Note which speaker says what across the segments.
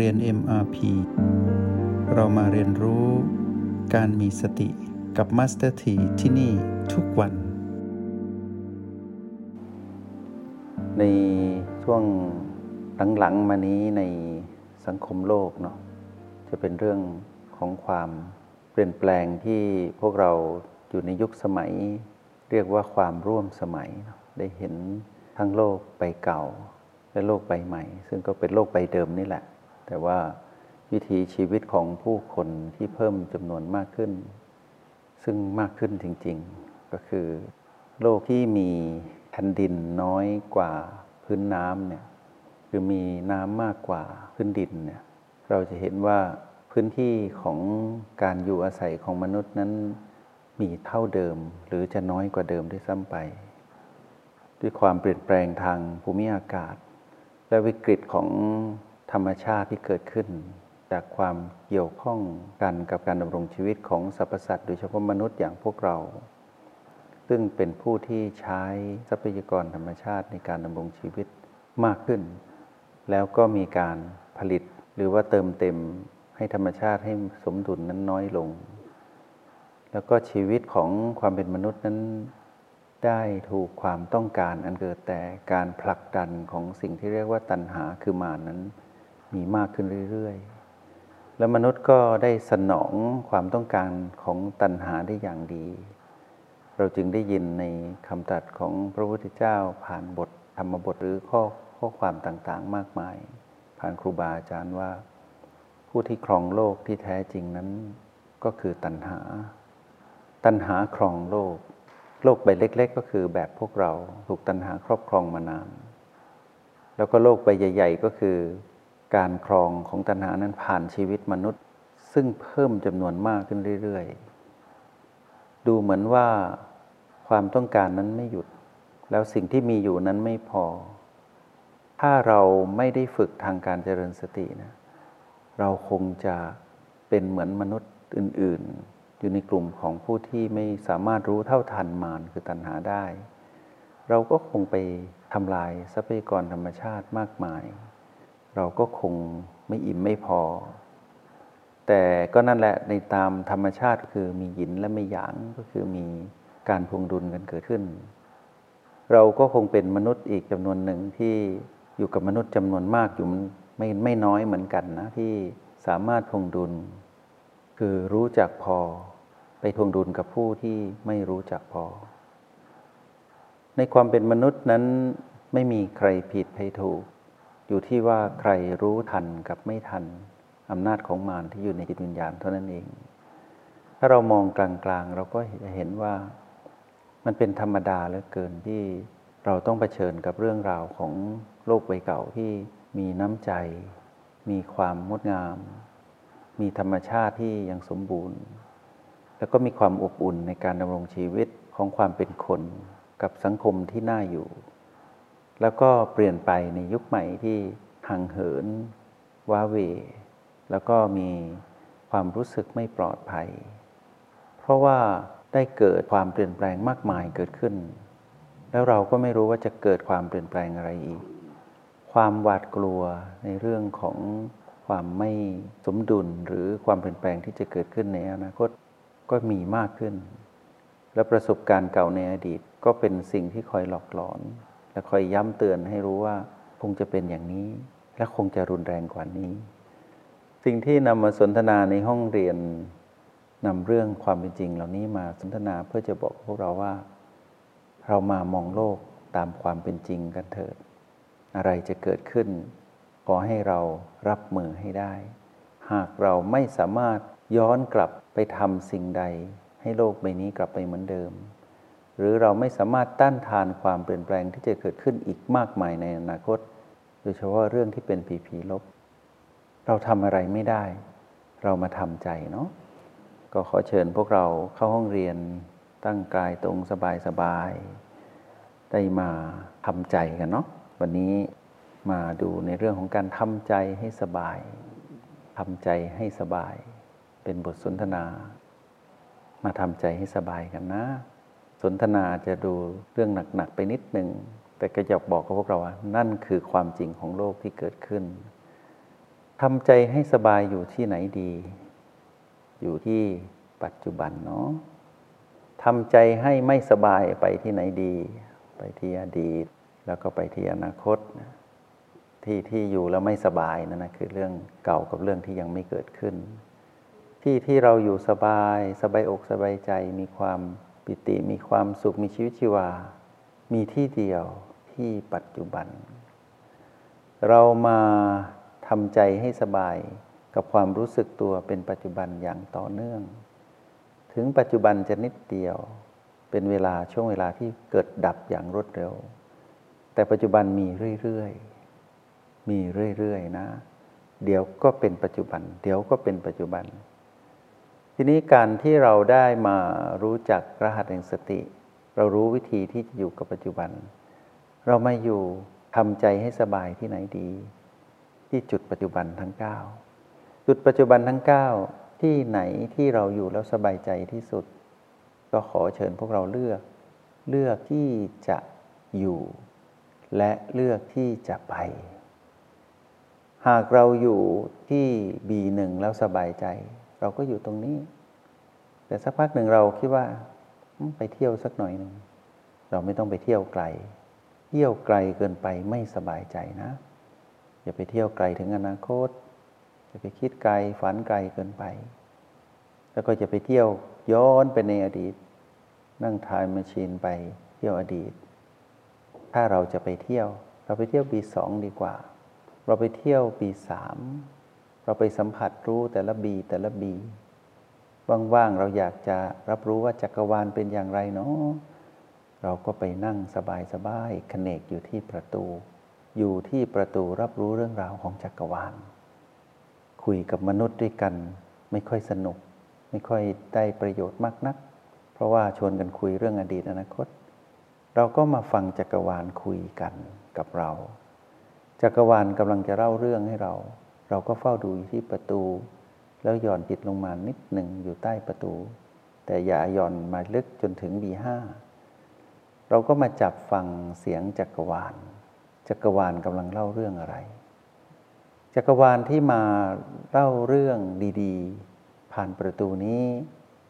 Speaker 1: เรียน MRP เรามาเรียนรู้การมีสติกับ Master T ที่ที่นี่ทุกวัน
Speaker 2: ในช่วงหลังๆมานี้ในสังคมโลกเนาะจะเป็นเรื่องของความเปลี่ยนแปลงที่พวกเราอยู่ในยุคสมัย เรียกว่าความร่วมสมัย ได้เห็นทั้งโลกใบเก่า และโลกใบใหม่ ซึ่งก็เป็นโลกใบเดิมนี่แหละ แต่ว่าวิถีชีวิตของผู้คนที่เพิ่มจำนวนมากขึ้น ซึ่งมากขึ้นจริง ๆ ก็คือ โลกที่มีแผ่นดินน้อยกว่าพื้นน้ำเนี่ยคือมีน้ำมากกว่าพื้นดินเนี่ยเราจะเห็นว่าพื้นที่ของการอยู่อาศัยของมนุษย์นั้นมีเท่าเดิมหรือจะน้อยกว่าเดิมด้วยซ้ำไป ด้วยความเปลี่ยนแปลงทางภูมิอากาศ และวิกฤตของ ธรรมชาติที่เกิดขึ้น จากความเกี่ยวข้องกันกับการดำรงชีวิตของสรรพสัตว์โดยเฉพาะมนุษย์อย่างพวกเรา ซึ่งเป็นผู้ที่ใช้ทรัพยากรธรรมชาติในการดำรงชีวิตมากขึ้น แล้วก็มีการผลิตหรือว่าเติมเต็มให้ธรรมชาติให้สมดุลนั้นน้อยลง แล้วก็ชีวิตของความเป็นมนุษย์นั้นได้ถูกความต้องการอันเกิดแต่การผลักดันของสิ่งที่เรียกว่าตัณหาคือมานนั้น มีมากขึ้นเรื่อยๆ แล้วมนุษย์ก็ได้สนองความต้องการของตัณหาได้อย่างดี เราจึงได้ยินในคำตรัสของพระพุทธเจ้าผ่านบทธรรมบทหรือข้อข้อความต่างๆ มากมาย ผ่านครูบาอาจารย์ว่า ผู้ที่ครองโลกที่แท้จริงนั้นก็คือตัณหา ตัณหาครองโลก โลกใบเล็ก ๆ ก็คือแบบพวกเราถูกตัณหาครอบครองมานาน แล้วก็โลกใบใหญ่ ๆ ก็คือ การครองของตัณหานั้นผ่านชีวิตมนุษย์ ซึ่งเพิ่มจำนวนมากขึ้นเรื่อยๆ ดูเหมือนว่าความต้องการนั้นไม่หยุด แล้วสิ่งที่มีอยู่นั้นไม่พอ ถ้าเราไม่ได้ฝึกทางการเจริญสตินะ เราคงจะเป็นเหมือนมนุษย์อื่น ๆ อยู่ในกลุ่มของผู้ที่ไม่สามารถรู้เท่าทันมารคือตัณหาได้ เราก็คงไปทำลายทรัพยากรธรรมชาติมากมาย เราก็คงไม่อิ่มไม่พอ แต่ก็นั่นแหละในตามธรรมชาติคือมีหยินและไม่หยางก็คือมีการพวงดุลกันเกิดขึ้น เราก็คงเป็นมนุษย์อีกจำนวนหนึ่งที่อยู่กับมนุษย์จำนวนมากอยู่ไม่ไม่น้อยเหมือนกันนะที่สามารถพวงดุล คือรู้จักพอ ไปทวงดุลกับผู้ที่ไม่รู้จักพอ ในความเป็นมนุษย์นั้นไม่มีใครผิดใครถูก อยู่ที่ว่าใครรู้ทันกับไม่ทันอำนาจของมารที่อยู่ในจิตวิญญาณเท่านั้นเอง ถ้าเรามองกลางๆ เราก็จะเห็นว่ามันเป็นธรรมดาเหลือเกินที่เราต้องเผชิญกับเรื่องราวของโลกใบเก่าที่มีน้ำใจ มีความงดงาม มีธรรมชาติที่ยังสมบูรณ์ แล้วก็มีความอบอุ่นในการดำรงชีวิตของความเป็นคน กับสังคมที่น่าอยู่ แล้วก็เปลี่ยนไปในยุคใหม่ที่ห่างเหินว้าเว แล้วก็มีความรู้สึกไม่ปลอดภัย เพราะว่าได้เกิดความเปลี่ยนแปลงมากมายเกิดขึ้น แล้วเราก็ไม่รู้ว่าจะเกิดความเปลี่ยนแปลงอะไรอีก ความหวาดกลัวในเรื่องของความไม่สมดุลหรือความเปลี่ยนแปลงที่จะเกิดขึ้นในอนาคตก็มีมากขึ้น และประสบการณ์เก่าในอดีตก็เป็นสิ่งที่คอยหลอกหลอน และคอยย้ำเตือนให้รู้ว่าคงจะเป็นอย่างนี้ และคงจะรุนแรงกว่านี้ สิ่งที่นำมาสนทนาในห้องเรียนนำเรื่องความเป็นจริงเหล่านี้มาสนทนาเพื่อจะบอกพวกเราว่า เรามามองโลกตามความเป็นจริงกันเถิด อะไรจะเกิดขึ้น ขอให้เรารับมือให้ได้ หากเราไม่สามารถย้อนกลับไปทำสิ่งใด ให้โลกใบนี้กลับไปเหมือนเดิม หรือเราไม่สามารถต้านทานความเปลี่ยนแปลงที่จะเกิดขึ้นอีกมากมายในอนาคต โดยเฉพาะเรื่องที่เป็นผีผีลบ เราทำอะไรไม่ได้ เรามาทำใจเนาะก็ขอเชิญพวกเราเข้าห้องเรียนตั้งกายตรงสบายสบายได้มาทำใจกันเนาะวันนี้มาดูในเรื่องของการทำใจให้สบายทำใจให้สบาย เป็นบทสนทนา มาทำใจให้สบายกันนะ สนทนาจะดูเรื่องหนัก ๆ ไปนิดหนึ่ง แต่ก็อยากบอกกับพวกเราว่า นั่นคือความจริงของโลกที่เกิดขึ้นทำใจให้สบายอยู่ที่ไหนดี อยู่ที่ปัจจุบันเนาะทำใจให้ไม่สบายไปที่ไหนดี ไปที่อดีต แล้วก็ไปที่อนาคต ที่ที่อยู่แล้วไม่สบายนั่นนะคือเรื่องเก่ากับเรื่องที่ยังไม่เกิดขึ้น ที่ที่เราอยู่สบาย สบายอกสบายใจมีความ ปิติมีความสุขมีชีวิตชีวา มีที่เดียวที่ปัจจุบัน เรามาทำใจให้สบายกับความรู้สึกตัวเป็นปัจจุบันอย่างต่อเนื่อง ถึงปัจจุบันจะนิดเดียว เป็นเวลาช่วงเวลาที่เกิดดับอย่างรวดเร็ว แต่ปัจจุบันมีเรื่อยๆ มีเรื่อยๆนะ เดี๋ยวก็เป็นปัจจุบัน เดี๋ยวก็เป็นปัจจุบัน ทีนี้การที่เราได้มารู้จักรหัสแห่งสติ เรารู้วิธีที่จะอยู่กับปัจจุบัน เราไมาอยู่ทำใจให้สบายที่ไหนดี ที่จุดปัจจุบันทั้ง 9 จุดปัจจุบันทั้ง 9 ที่ไหนที่เราอยู่แล้วสบายใจที่สุด ก็ขอเชิญพวกเราเลือก เลือกที่จะอยู่ และเลือกที่จะไป หากเราอยู่ที่ B1 แล้วสบายใจ เราก็อยู่ตรงนี้ แต่สักพักหนึ่งเราคิดว่าไปเที่ยวสักหน่อยหนึ่งเราไม่ต้องไปเที่ยวไกล เที่ยวไกลเกินไปไม่สบายใจนะ อย่าไปเที่ยวไกลถึงอนาคตอย่าไปคิดไกลฝันไกลเกินไป แล้วก็จะไปเที่ยวย้อนไปในอดีต นั่งทายมชีนไปเที่ยวอดีต ถ้าเราจะไปเที่ยว เราไปเที่ยวปีสองดีกว่า เราไปเที่ยวปีสาม เราไปสัมผัสรู้แต่ละบีแต่ละบีว่างๆเราอยากจะรับรู้ว่าจักรวาลเป็นอย่างไรเนาะเราก็ไปนั่งสบายๆคเนกอยู่ที่ประตู อยู่ที่ประตูรับรู้เรื่องราวของจักรวาล คุยกับมนุษย์ด้วยกัน ไม่ค่อยสนุก ไม่ค่อยได้ประโยชน์มากนัก เพราะว่าชวนกันคุยเรื่องอดีตอนาคต เราก็มาฟังจักรวาลคุยกันกับเรา จักรวาลกำลังจะเล่าเรื่องให้เรา เราก็เฝ้าดูอยู่ที่ประตู แล้วหย่อนจิตลงมานิดหนึ่งอยู่ใต้ประตู แต่อย่าหย่อนมาลึกจนถึง B5 เราก็มาจับฟังเสียงจักรวาล จักรวาลกำลังเล่าเรื่องอะไร จักรวาลที่มาเล่าเรื่องดีๆ ผ่านประตูนี้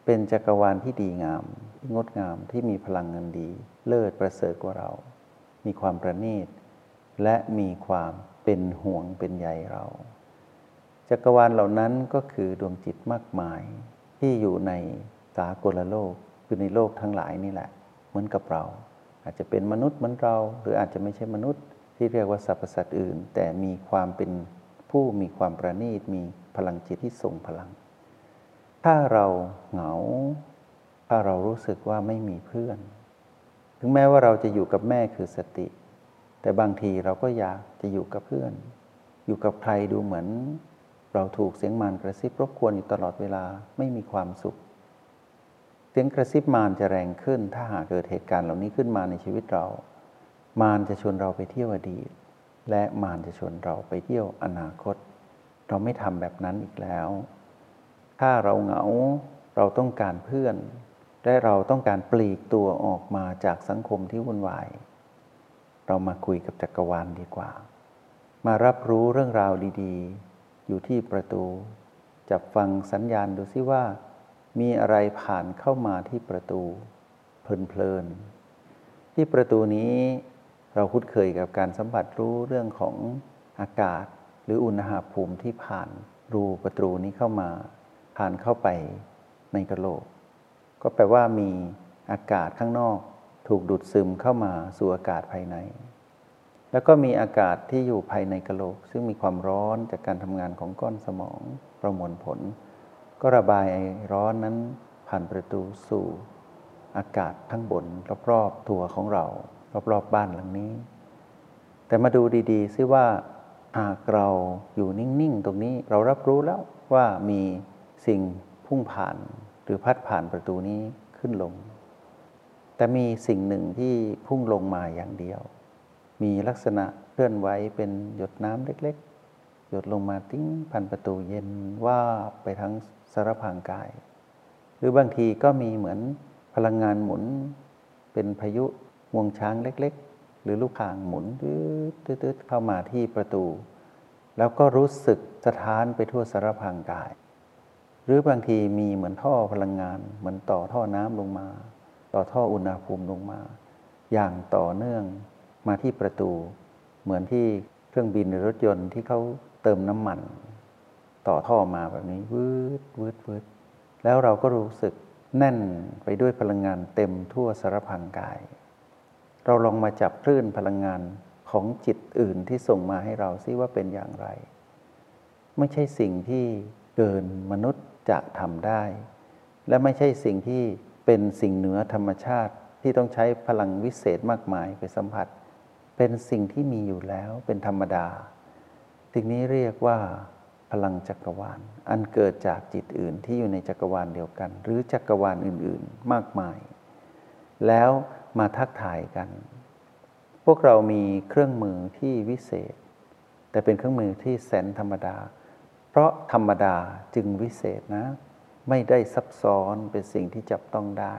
Speaker 2: เป็นจักรวาลที่ดีงาม ที่งดงามที่มีพลังเงินดี เลิศประเสริฐกว่าเรา มีความประณีตและมีความเป็นห่วงเป็นใยเรา จักรวาลเหล่านั้นก็คือดวงจิตมากมายที่อยู่ในสากลโลกคือในโลกทั้งหลายนี่แหละ เหมือนกับเรา อาจจะเป็นมนุษย์เหมือนเรา หรืออาจจะไม่ใช่มนุษย์ที่เรียกว่าสรรพสัตว์อื่น แต่มีความเป็นผู้มีความประณีตมีพลังจิตที่ทรงพลัง ถ้าเราเหงา ถ้าเรารู้สึกว่าไม่มีเพื่อน ถึงแม้ว่าเราจะอยู่กับแม่คือสติ แต่บางทีเราก็อยากจะอยู่กับเพื่อน อยู่กับใครดูเหมือน เราถูกเสียงมารกระซิบรบกวนอยู่ตลอดเวลาไม่มีความสุข เสียงกระซิบมารจะแรงขึ้น ถ้าหากเกิดเหตุการณ์เหล่านี้ขึ้นมาในชีวิตเรา มารจะชวนเราไปเที่ยวอดีต และมารจะชวนเราไปเที่ยวอนาคต เราไม่ทำแบบนั้นอีกแล้ว ถ้าเราเหงาเราต้องการเพื่อน และเราต้องการปลีกตัวออกมาจากสังคมที่วุ่นวาย เรามาคุยกับจักรวาลดีกว่า มารับรู้เรื่องราวดี ๆ อยู่ที่ประตู จับฟังสัญญาณดูซิว่า มีอะไรผ่านเข้ามาที่ประตู เพลินๆที่ประตูนี้เราคุ้นเคยกับการสัมผัสรู้เรื่องของอากาศ หรืออุณหภูมิที่ผ่านรูประตูนี้เข้ามา ผ่านเข้าไปในกระโหลก ก็แปลว่ามีอากาศข้างนอก ถูกดูดซึมเข้ามาสู่อากาศภายใน แล้วก็มีอากาศที่อยู่ภายในกระโหลก ซึ่งมีความร้อนจากการทำงานของก้อนสมองประมวลผล ก็ระบายไอร้อนนั้นผ่านประตูสู่อากาศทั้งบนรอบๆตัวของเรา รอบๆบ้านหลังนี้ แต่มาดูดีๆซิว่าหากเราอยู่นิ่งๆ ตรงนี้เรารับรู้แล้วว่ามีสิ่งพุ่งผ่านหรือพัดผ่านประตูนี้ขึ้นลง แต่มีสิ่งหนึ่งที่พุ่งลงมาอย่างเดียว มีลักษณะเคลื่อนไหวเป็นหยดน้ำเล็ก ๆ หยดลงมาติ้งผ่านประตูเย็นว่าไปทั้งสารพางกาย หรือบางทีก็มีเหมือนพลังงานหมุน เป็นพายุงวงช้างเล็ก ๆ หรือลูกข่างหมุนตืดๆเข้ามาที่ประตู แล้วก็รู้สึกสะท้านไปทั่วสารพางกาย หรือบางทีมีเหมือนท่อพลังงาน เหมือนต่อท่อน้ำลงมา ต่อท่ออุณหภูมิลงมา อย่างต่อเนื่อง มาที่ประตู เหมือนที่เครื่องบินหรือรถยนต์ที่เขาเติมน้ำมัน ต่อท่อมาแบบนี้วืดวืดวืดแล้วเราก็รู้สึกแน่นไปด้วยพลังงานเต็มทั่วสารพางกาย เราลองมาจับคลื่นพลังงานของจิตอื่นที่ส่งมาให้เราซิว่าเป็นอย่างไร ไม่ใช่สิ่งที่เกินมนุษย์จะทำได้ และไม่ใช่สิ่งที่เป็นสิ่งเหนือธรรมชาติที่ต้องใช้พลังวิเศษมากมายไปสัมผัส เป็นสิ่งที่มีอยู่แล้วเป็นธรรมดา สิ่งนี้เรียกว่าพลังจักรวาล อันเกิดจากจิตอื่นที่อยู่ในจักรวาลเดียวกัน หรือจักรวาลอื่น ๆ มากมาย แล้วมาทักทายกัน พวกเรามีเครื่องมือที่วิเศษ แต่เป็นเครื่องมือที่แสนธรรมดา เพราะธรรมดาจึงวิเศษนะ ไม่ได้ซับซ้อนเป็นสิ่งที่จับต้องได้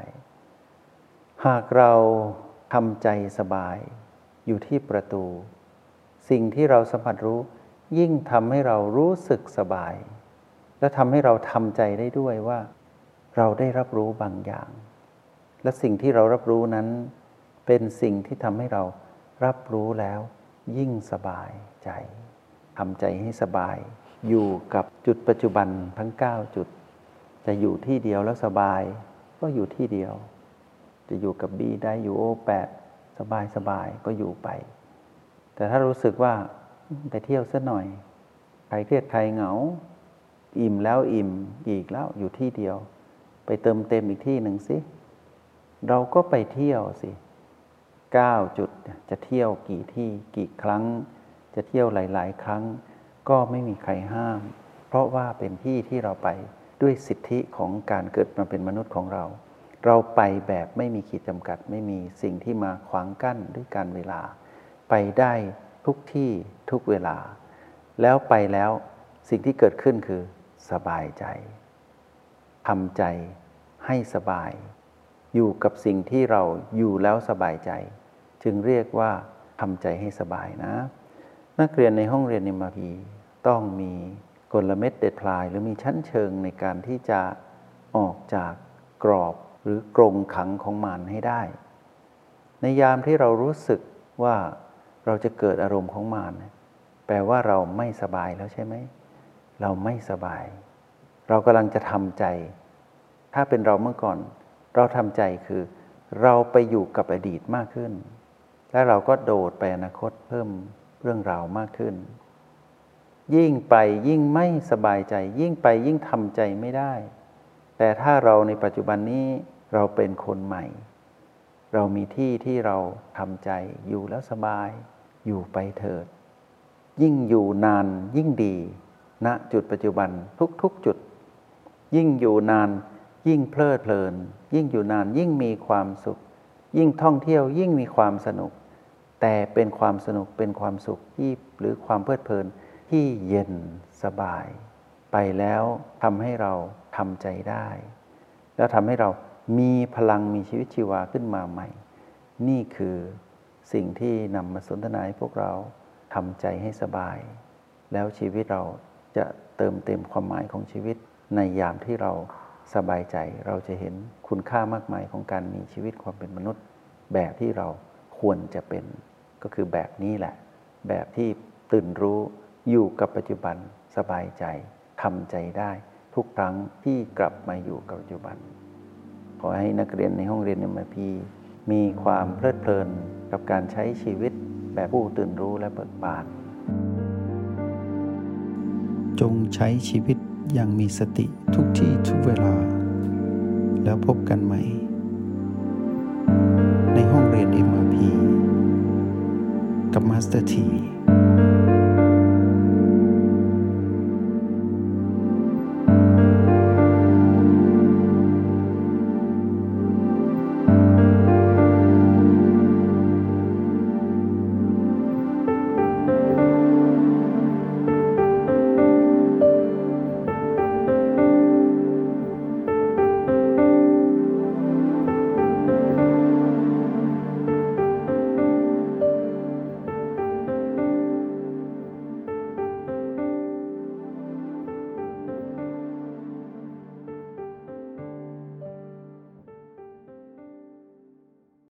Speaker 2: หากเราทำใจสบาย อยู่ที่ประตู สิ่งที่เราสัมผัสรู้ ยิ่งทำให้เรารู้สึกสบาย และทำให้เราทำใจได้ด้วยว่า เราได้รับรู้บางอย่าง และสิ่งที่เรารับรู้นั้น เป็นสิ่งที่ทำให้เรารับรู้แล้ว ยิ่งสบายใจทำใจให้สบาย อยู่กับจุดปัจจุบันทั้ง 9 จุด จะอยู่ที่เดียวแล้วสบาย ก็อยู่ที่เดียว จะอยู่กับบีได้อยู่โอแปด สบายสบายก็อยู่ไป แต่ถ้ารู้สึกว่าไปเที่ยวสัหน่อย ใครเครียดใครเหงา อิ่มแล้วอิ่มอีกแล้วอยู่ที่เดียว ไปเติมเต็มอีกที่หนึ่งสิ เราก็ไปเที่ยวสิเก้าจุดจะเที่ยวกี่ที่กี่ครั้ง จะเที่ยวหลาย ๆ ครั้ง ก็ไม่มีใครห้าม เพราะว่าเป็นที่ที่เราไปด้วยสิทธิของการเกิดมาเป็นมนุษย์ของเรา เราไปแบบไม่มีขีดจำกัด ไม่มีสิ่งที่มาขวางกั้นด้วยการเวลา ไปได้ทุกที่ทุกเวลา แล้วไปแล้วสิ่งที่เกิดขึ้นคือสบายใจทำใจให้สบาย อยู่กับสิ่งที่เราอยู่แล้วสบายใจ จึงเรียกว่าทำใจให้สบายนะ นักเรียนในห้องเรียนในมาพีต้องมีกลเม็ดเด็ดพลาย หรือมีชั้นเชิงในการที่จะออกจากกรอบ หรือกรงขังของมานให้ได้ ในยามที่เรารู้สึกว่าเราจะเกิดอารมณ์ของมารแปลว่าเราไม่สบายแล้วใช่ไหม เราไม่สบาย เรากำลังจะทำใจ ถ้าเป็นเราเมื่อก่อน เราทำใจคือ เราไปอยู่กับอดีตมากขึ้น และเราก็โดดไปอนาคตเพิ่มเรื่องราวมากขึ้น ยิ่งไปยิ่งไม่สบายใจ ยิ่งไปยิ่งทำใจไม่ได้ แต่ถ้าเราในปัจจุบันนี้ เราเป็นคนใหม่ เรามีที่ที่เราทำใจอยู่แล้วสบายอยู่ไปเถิด ยิ่งอยู่นานยิ่งดีณจุดปัจจุบันทุกๆจุด ยิ่งอยู่นานยิ่งเพลิดเพลิน ยิ่งอยู่นานยิ่งมีความสุข ยิ่งท่องเที่ยวยิ่งมีความสนุก แต่เป็นความสนุกเป็นความสุขที่หรือความเพลิดเพลินที่เย็นสบาย ไปแล้วทำให้เราทำใจได้ แล้วทำให้เรา มีพลังมีชีวิตชีวาขึ้นมาใหม่ นี่คือสิ่งที่นำมาสนทนาให้พวกเราทำใจให้สบาย แล้วชีวิตเราจะเติมเต็มความหมายของชีวิต ในยามที่เราสบายใจเราจะเห็นคุณค่ามากมายของการมีชีวิตความเป็นมนุษย์ แบบที่เราควรจะเป็น ก็คือแบบนี้แหละ แบบที่ตื่นรู้อยู่กับปัจจุบันสบายใจทำใจได้ ทุกครั้งที่กลับมาอยู่กับปัจจุบัน ขอให้นักเรียนในห้องเรียนเอ็มพีมีความเพลิดเพลินกับการใช้ชีวิตแบบผู้ตื่นรู้และเบิกบาน
Speaker 1: จงใช้ชีวิตอย่างมีสติทุกที่ทุกเวลา แล้วพบกันใหม่ ในห้องเรียน MRP กับมาสเตอร์ที